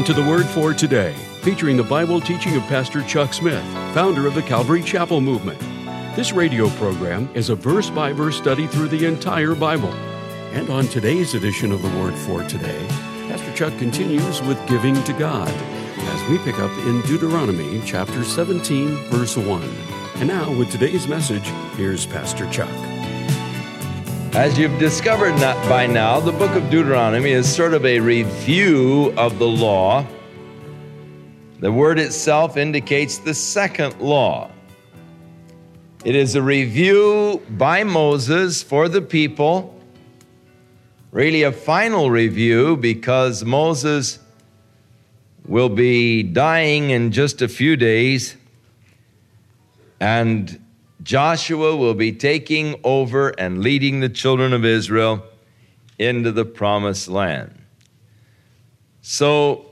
Welcome to the Word for Today, featuring the Bible teaching of Pastor Chuck Smith, founder of the Calvary Chapel Movement. This radio program is a verse by verse study through the entire Bible. And on today's edition of the Word for Today, Pastor Chuck continues with giving to God as we pick up in Deuteronomy chapter 17, verse 1. And now, with today's message, here's Pastor Chuck. As you've discovered by now, the book of Deuteronomy is sort of a review of the law. The word itself indicates the second law. It is a review by Moses for the people, really a final review because Moses will be dying in just a few days. And Joshua will be taking over and leading the children of Israel into the promised land. So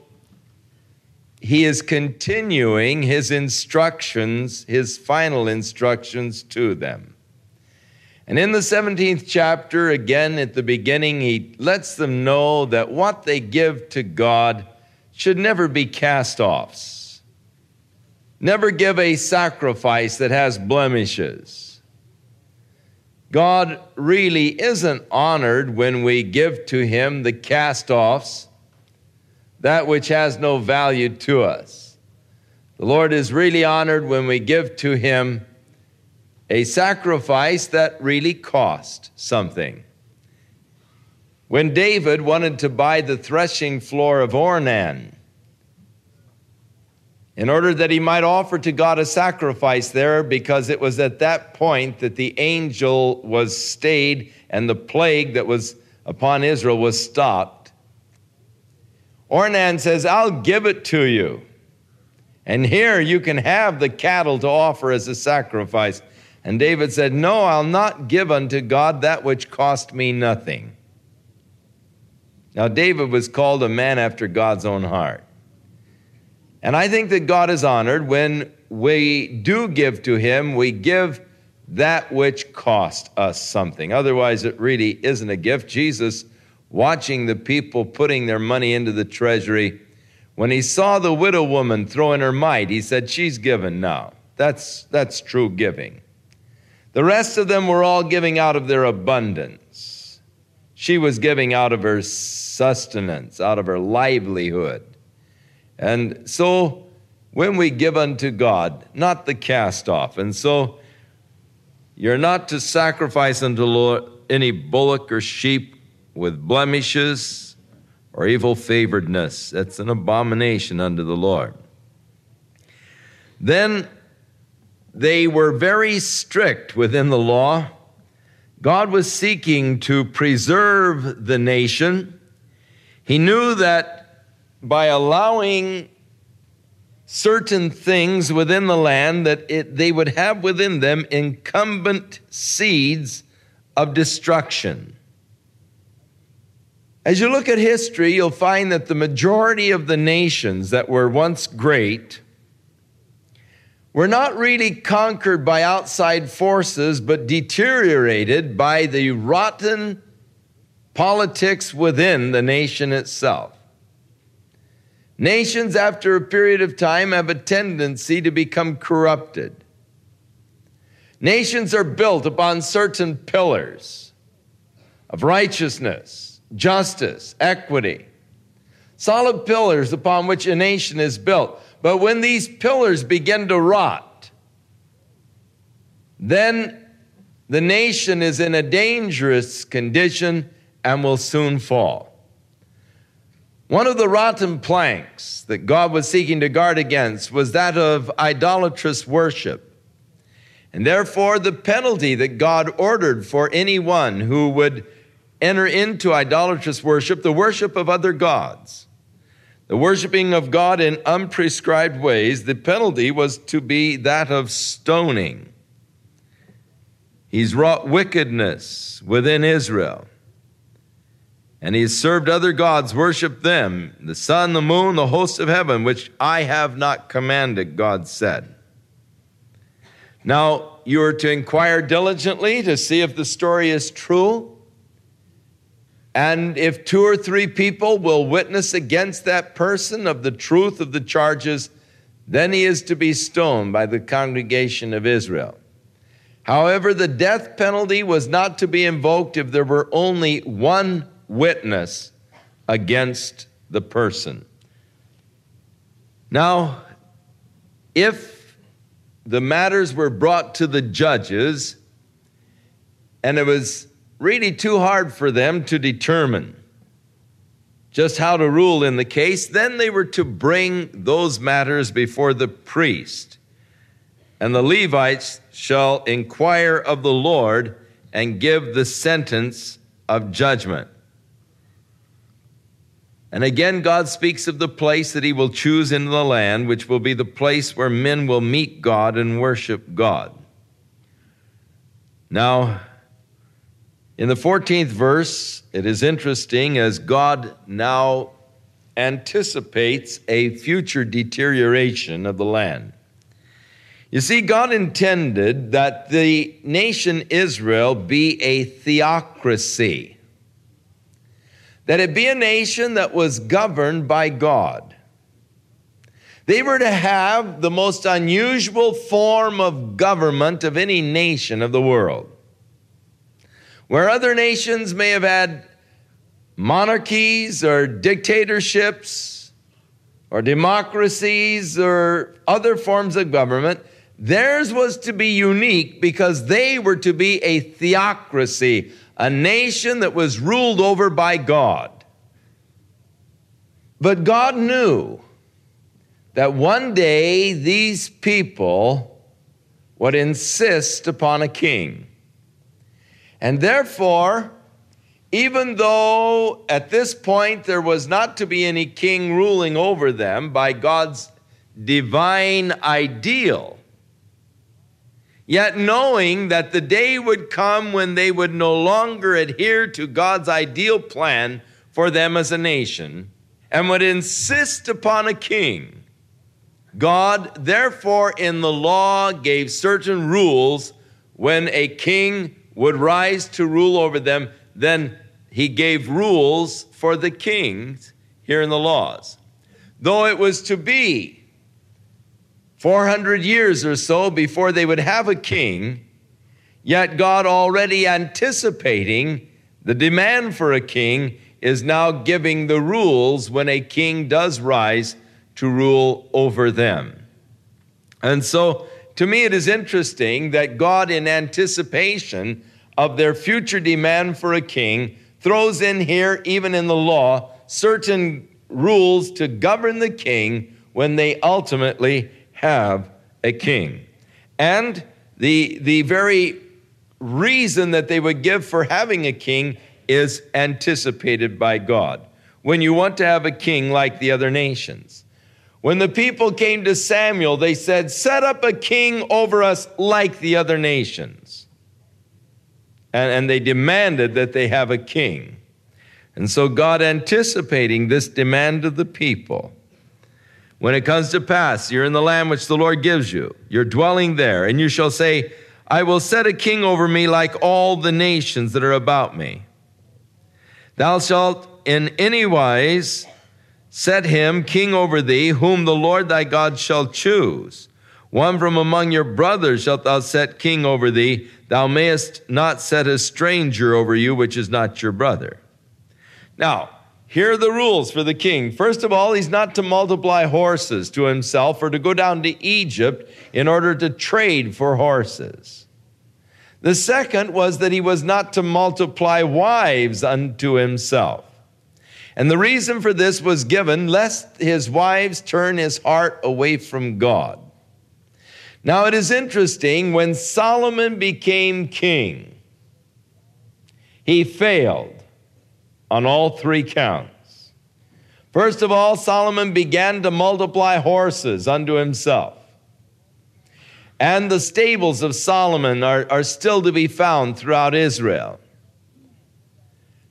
he is continuing his instructions, his final instructions to them. And in the 17th chapter, again at the beginning, he lets them know that what they give to God should never be cast offs. Never give a sacrifice that has blemishes. God really isn't honored when we give to Him the cast offs, that which has no value to us. The Lord is really honored when we give to Him a sacrifice that really cost something. When David wanted to buy the threshing floor of Ornan, in order that he might offer to God a sacrifice there, because it was at that point that the angel was stayed and the plague that was upon Israel was stopped. Ornan says, I'll give it to you. And here you can have the cattle to offer as a sacrifice. And David said, No, I'll not give unto God that which cost me nothing. Now, David was called a man after God's own heart. And I think that God is honored when we do give to Him, we give that which cost us something. Otherwise, it really isn't a gift. Jesus, watching the people putting their money into the treasury, when he saw the widow woman throw in her mite, he said, She's given now. That's, that's true giving. The rest of them were all giving out of their abundance. She was giving out of her sustenance, out of her livelihood. And so when we give unto God, not the cast off, and so you're not to sacrifice unto Lord any bullock or sheep with blemishes or evil favoredness. That's an abomination unto the Lord. Then they were very strict within the law. God was seeking to preserve the nation. He knew that by allowing certain things within the land that it, they would have within them incumbent seeds of destruction. As you look at history, you'll find that the majority of the nations that were once great were not really conquered by outside forces, but deteriorated by the rotten politics within the nation itself. Nations, after a period of time, have a tendency to become corrupted. Nations are built upon certain pillars of righteousness, justice, equity, solid pillars upon which a nation is built. But when these pillars begin to rot, then the nation is in a dangerous condition and will soon fall. One of the rotten planks that God was seeking to guard against was that of idolatrous worship. And therefore, the penalty that God ordered for anyone who would enter into idolatrous worship, the worship of other gods, the worshiping of God in unprescribed ways, the penalty was to be that of stoning. He's wrought wickedness within Israel and he has served other gods, worshiped them, the sun, the moon, the hosts of heaven, which I have not commanded, God said. Now, you are to inquire diligently to see if the story is true. And if two or three people will witness against that person of the truth of the charges, then he is to be stoned by the congregation of Israel. However, the death penalty was not to be invoked if there were only one witness against the person. Now, if the matters were brought to the judges and it was really too hard for them to determine just how to rule in the case. Then they were to bring those matters before the priest. And the Levites shall inquire of the Lord and give the sentence of judgment. And again, God speaks of the place that He will choose in the land, which will be the place where men will meet God and worship God. Now, in the 14th verse, it is interesting as God now anticipates a future deterioration of the land. You see, God intended that the nation Israel be a theocracy, that it be a nation that was governed by God. They were to have the most unusual form of government of any nation of the world. Where other nations may have had monarchies or dictatorships or democracies or other forms of government, theirs was to be unique because they were to be a theocracy, a nation that was ruled over by God. But God knew that one day these people would insist upon a king. And therefore, even though at this point there was not to be any king ruling over them by God's divine ideal, yet knowing that the day would come when they would no longer adhere to God's ideal plan for them as a nation and would insist upon a king, God, therefore, in the law gave certain rules when a king would rise to rule over them, then he gave rules for the kings here in the laws. Though it was to be 400 years or so before they would have a king, yet God already anticipating the demand for a king is now giving the rules when a king does rise to rule over them. And so, to me, it is interesting that God, in anticipation of their future demand for a king, throws in here, even in the law, certain rules to govern the king when they ultimately have a king. And the, the very reason that they would give for having a king is anticipated by God. When you want to have a king like the other nations. When the people came to Samuel, they said, Set up a king over us like the other nations and, and they demanded that they have a king. And so, God, anticipating this demand of the people, when it comes to pass, you're in the land which the Lord gives you, you're dwelling there, and you shall say, I will set a king over me like all the nations that are about me. Thou shalt in any wise set him king over thee, whom the Lord thy God shall choose. One from among your brothers shalt thou set king over thee. Thou mayest not set a stranger over you, which is not your brother. Now, here are the rules for the king. First of all, he's not to multiply horses to himself or to go down to Egypt in order to trade for horses. The second was that he was not to multiply wives unto himself. And the reason for this was given lest his wives turn his heart away from God. Now it is interesting, when Solomon became king, he failed on all three counts. First of all, Solomon began to multiply horses unto himself. And the stables of Solomon are, are still to be found throughout Israel.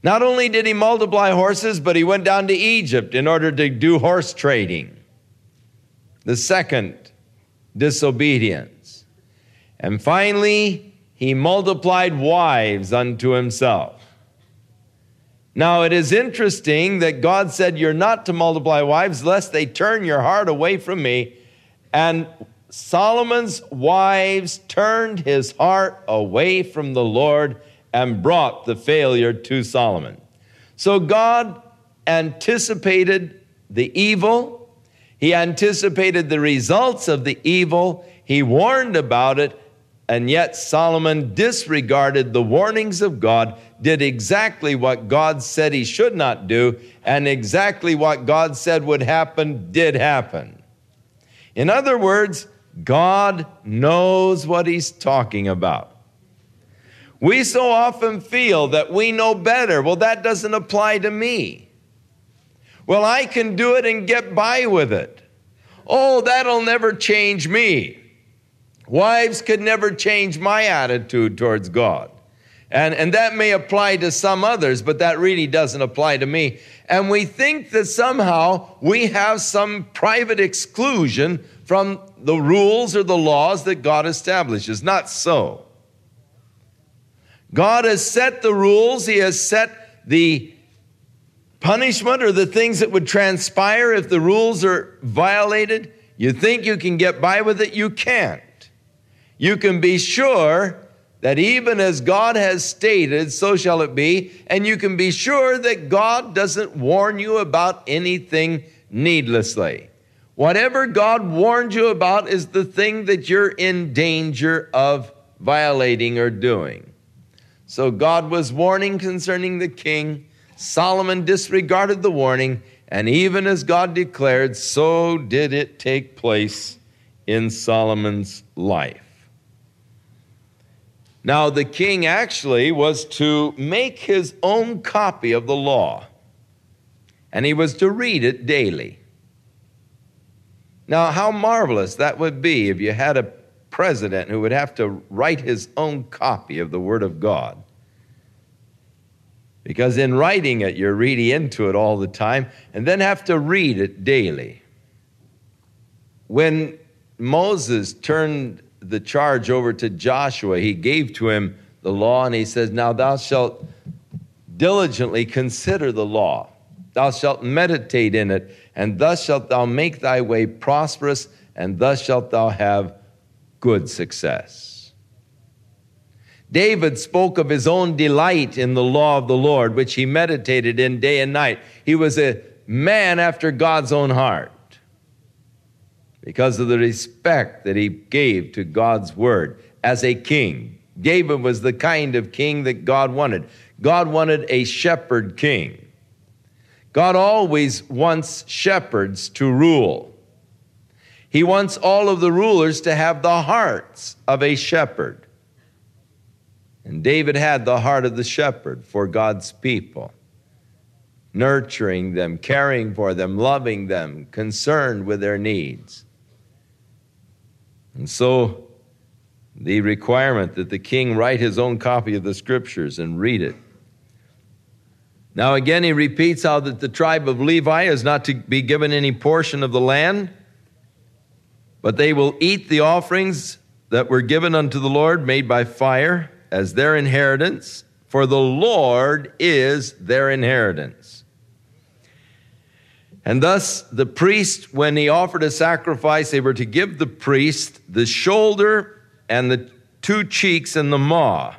Not only did he multiply horses, but he went down to Egypt in order to do horse trading. The second disobedience. And finally, he multiplied wives unto himself. Now, it is interesting that God said, You're not to multiply wives, lest they turn your heart away from me. And Solomon's wives turned his heart away from the Lord and brought the failure to Solomon. So God anticipated the evil, he anticipated the results of the evil, he warned about it, and yet Solomon disregarded the warnings of God, did exactly what God said he should not do, and exactly what God said would happen did happen. In other words, God knows what he's talking about. We so often feel that we know better. Well, that doesn't apply to me. Well, I can do it and get by with it. Oh, that'll never change me. Wives could never change my attitude towards God. And, and that may apply to some others, but that really doesn't apply to me. And we think that somehow we have some private exclusion from the rules or the laws that God establishes. Not so. God has set the rules, He has set the punishment or the things that would transpire if the rules are violated. You think you can get by with it, you can't you can be sure that even as God has stated, so shall it be. And you can be sure that God doesn't warn you about anything needlessly. Whatever God warned you about is the thing that you're in danger of violating or doing. So God was warning concerning the king. Solomon disregarded the warning, and even as God declared, so did it take place in Solomon's life. Now, the king actually was to make his own copy of the law, and he was to read it daily. Now, how marvelous that would be if you had a president who would have to write his own copy of the Word of God. Because in writing it, you're really into it all the time, and then have to read it daily. When Moses turned the charge over to Joshua. He gave to him the law, and he says, Now thou shalt diligently consider the law, thou shalt meditate in it, and thus shalt thou make thy way prosperous, and thus shalt thou have good success. David spoke of his own delight in the law of the Lord, which he meditated in day and night. He was a man after God's own heart because of the respect that he gave to God's word as a king. David was the kind of king that God wanted. God wanted a shepherd king. God always wants shepherds to rule. He wants all of the rulers to have the hearts of a shepherd. And David had the heart of the shepherd for God's people, nurturing them, caring for them, loving them, concerned with their needs. And so, the requirement that the king write his own copy of the scriptures and read it. Now, again, he repeats how that the tribe of Levi is not to be given any portion of the land, but they will eat the offerings that were given unto the Lord made by fire as their inheritance, for the Lord is their inheritance. And thus, the priest, when he offered a sacrifice, they were to give the priest the shoulder and the two cheeks and the maw.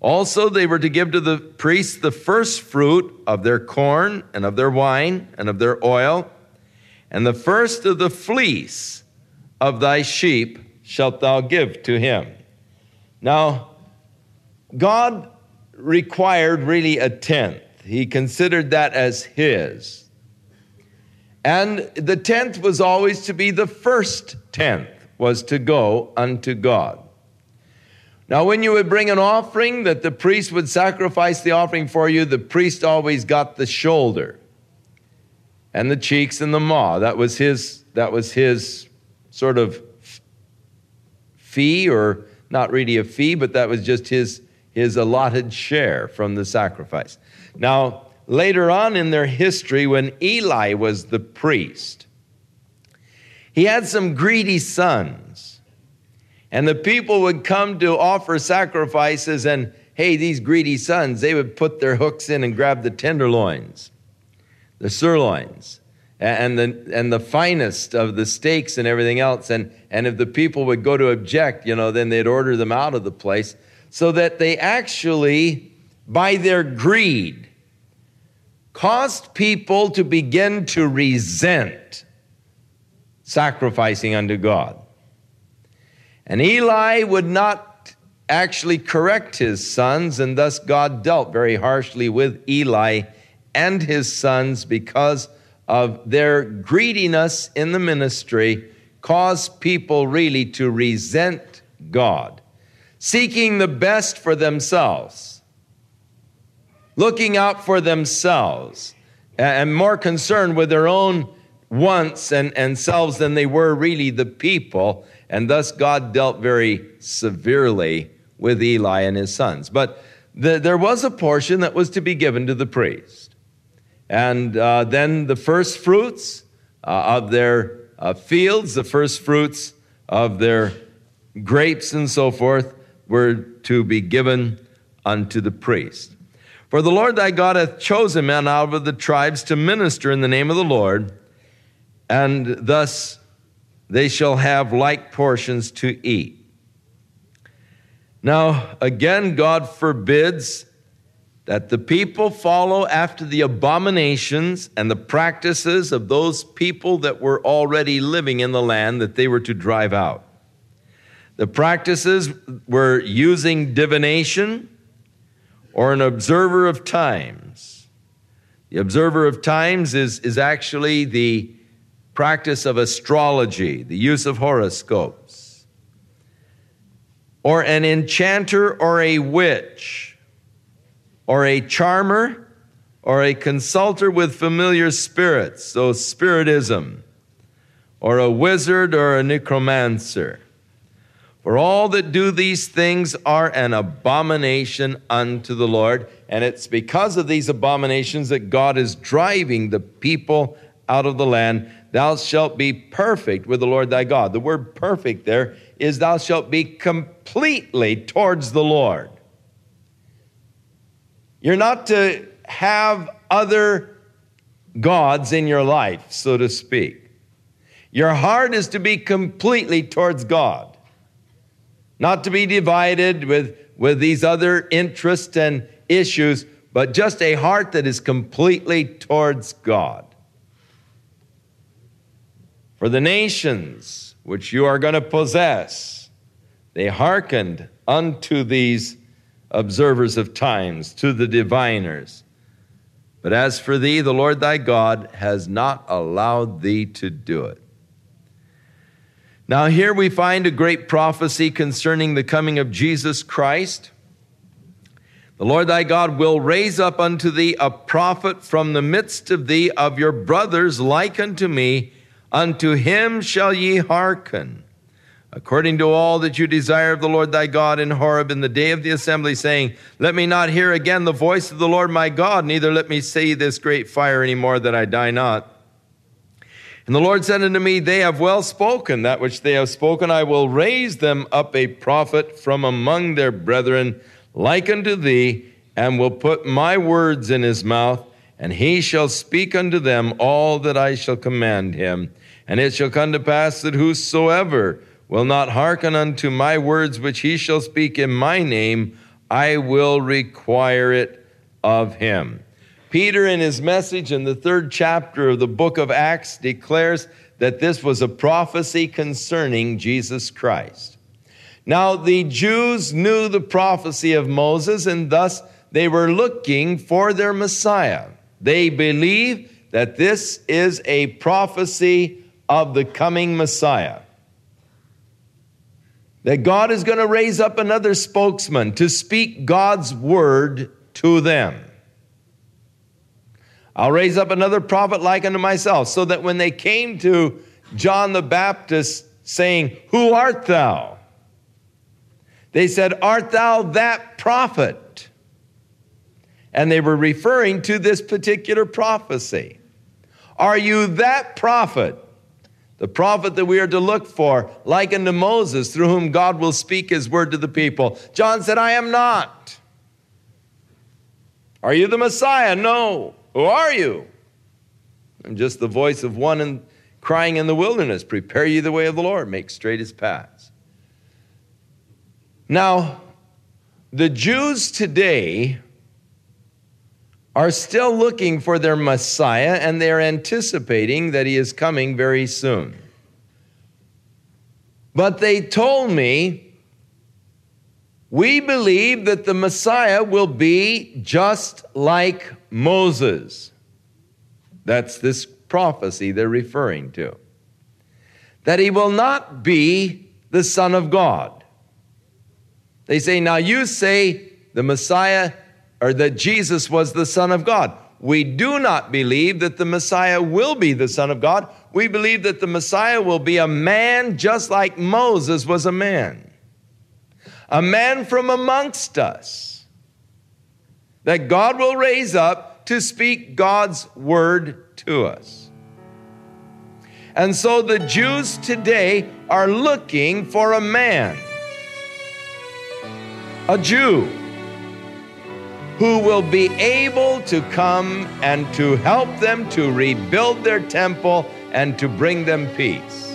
Also, they were to give to the priest the first fruit of their corn and of their wine and of their oil, and the first of the fleece of thy sheep shalt thou give to him. Now, God required really a tenth. He considered that as his. And the tenth was always to be the first tenth, was to go unto God. Now, when you would bring an offering that the priest would sacrifice the offering for you, the priest always got the shoulder and the cheeks and the maw. That was his, that was his sort of fee, or not really a fee, but that was just his, his allotted share from the sacrifice. Now, later on in their history when Eli was the priest. He had some greedy sons, and the people would come to offer sacrifices, and hey, these greedy sons, they would put their hooks in and grab the tenderloins, the sirloins, and the, and the finest of the steaks and everything else. And, and if the people would go to object, you know, then they'd order them out of the place. So that they actually, by their greed, caused people to begin to resent sacrificing unto God. And Eli would not actually correct his sons, and thus God dealt very harshly with Eli and his sons because of their greediness in the ministry, caused people really to resent God, seeking the best for themselves, looking out for themselves, and more concerned with their own wants and, and selves than they were really the people. And thus God dealt very severely with Eli and his sons. But the, there was a portion that was to be given to the priest. And uh, then the first fruits uh, of their uh, fields, the first fruits of their grapes and so forth, were to be given unto the priest. For the Lord thy God hath chosen men out of the tribes to minister in the name of the Lord and thus they shall have like portions to eat. Now, again, God forbids that the people follow after the abominations and the practices of those people that were already living in the land that they were to drive out. The practices were using divination or an observer of times. The observer of times is, is actually the practice of astrology, the use of horoscopes, or an enchanter or a witch, or a charmer, or a consulter with familiar spirits, so spiritism, or a wizard or a necromancer. For all that do these things are an abomination unto the Lord. And it's because of these abominations that God is driving the people out of the land. Thou shalt be perfect with the Lord thy God. The word perfect there is thou shalt be completely towards the Lord. You're not to have other gods in your life, so to speak. Your heart is to be completely towards God, not to be divided with, with these other interests and issues, but just a heart that is completely towards God. For the nations which you are going to possess, they hearkened unto these observers of times, to the diviners. But as for thee, the Lord thy God has not allowed thee to do it. Now, here we find a great prophecy concerning the coming of Jesus Christ. The Lord thy God will raise up unto thee a prophet from the midst of thee of your brothers like unto me Unto him shall ye hearken, according to all that you desire of the Lord thy God in Horeb in the day of the assembly, saying, Let me not hear again the voice of the Lord my God, neither let me see this great fire any more, that I die not. And the Lord said unto me, They have well spoken. That which they have spoken, I will raise them up a prophet from among their brethren, like unto thee, and will put my words in his mouth and he shall speak unto them all that I shall command him. And it shall come to pass that whosoever will not hearken unto my words which he shall speak in my name, I will require it of him. Peter, in his message in the third chapter of the book of Acts, declares that this was a prophecy concerning Jesus Christ. Now, the Jews knew the prophecy of Moses, and thus they were looking for their Messiah. They believe that this is a prophecy of the coming Messiah. That God is going to raise up another spokesman to speak God's word to them. I'll raise up another prophet like unto myself, so that when they came to John the Baptist saying, Who art thou? They said, Art thou that prophet? and they were referring to this particular prophecy. Are you that prophet? The prophet that we are to look for, like unto Moses, through whom God will speak his word to the people. John said, I am not. Are you the Messiah? No. Who are you? I'm just the voice of one in, crying in the wilderness Prepare ye the way of the Lord, make straight his paths. Now, the Jews today are still looking for their Messiah and they're anticipating that he is coming very soon. But they told me, we believe that the Messiah will be just like Moses. That's this prophecy they're referring to. That he will not be the Son of God. They say, now you say the Messiah or that Jesus was the Son of God. We do not believe that the Messiah will be the Son of God. We believe that the Messiah will be a man just like Moses was a man, a man from amongst us that God will raise up to speak God's word to us. And so the Jews today are looking for a man, a Jew who will be able to come and to help them to rebuild their temple and to bring them peace.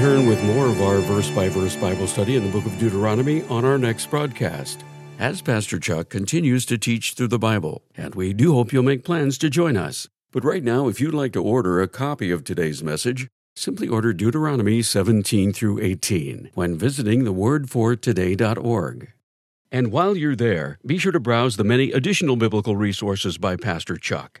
Return with more of our verse by verse Bible study in the book of Deuteronomy on our next broadcast. As Pastor Chuck continues to teach through the Bible, and we do hope you'll make plans to join us. But right now, if you'd like to order a copy of today's message, Simply order Deuteronomy 17 through 18 when visiting thewordfortoday.org. And while you're there, be sure to browse the many additional biblical resources by Pastor Chuck.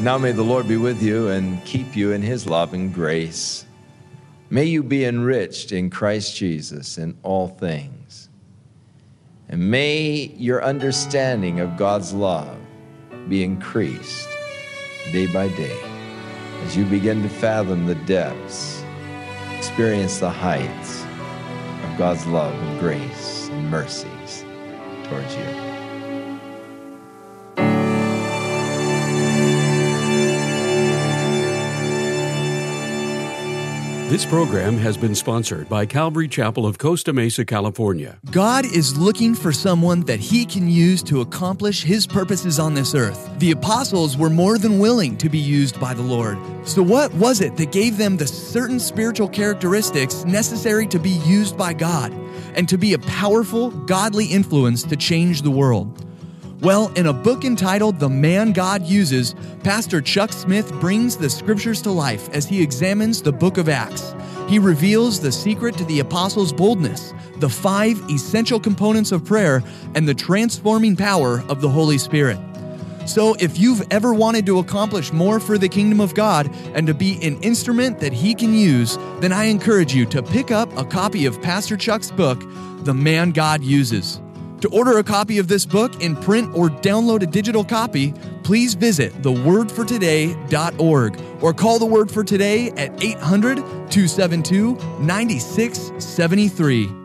Now may the Lord be with you and keep you in his loving grace. May you be enriched in Christ Jesus in all things. And may your understanding of God's love be increased day by day as you begin to fathom the depths, experience the heights of God's love and grace and mercies towards you. This program has been sponsored by Calvary Chapel of Costa Mesa, California. God is looking for someone that he can use to accomplish his purposes on this earth. The apostles were more than willing to be used by the Lord. So, what was it that gave them the certain spiritual characteristics necessary to be used by God and to be a powerful, godly influence to change the world? Well, in a book entitled The Man God Uses, Pastor Chuck Smith brings the scriptures to life as he examines the book of Acts. He reveals the secret to the apostles' boldness, the five essential components of prayer, and the transforming power of the Holy Spirit. So, if you've ever wanted to accomplish more for the kingdom of God and to be an instrument that He can use, then I encourage you to pick up a copy of Pastor Chuck's book, The Man God Uses. To order a copy of this book in print or download a digital copy, please visit thewordfortoday.org or call the Word for Today at 800 272 9673.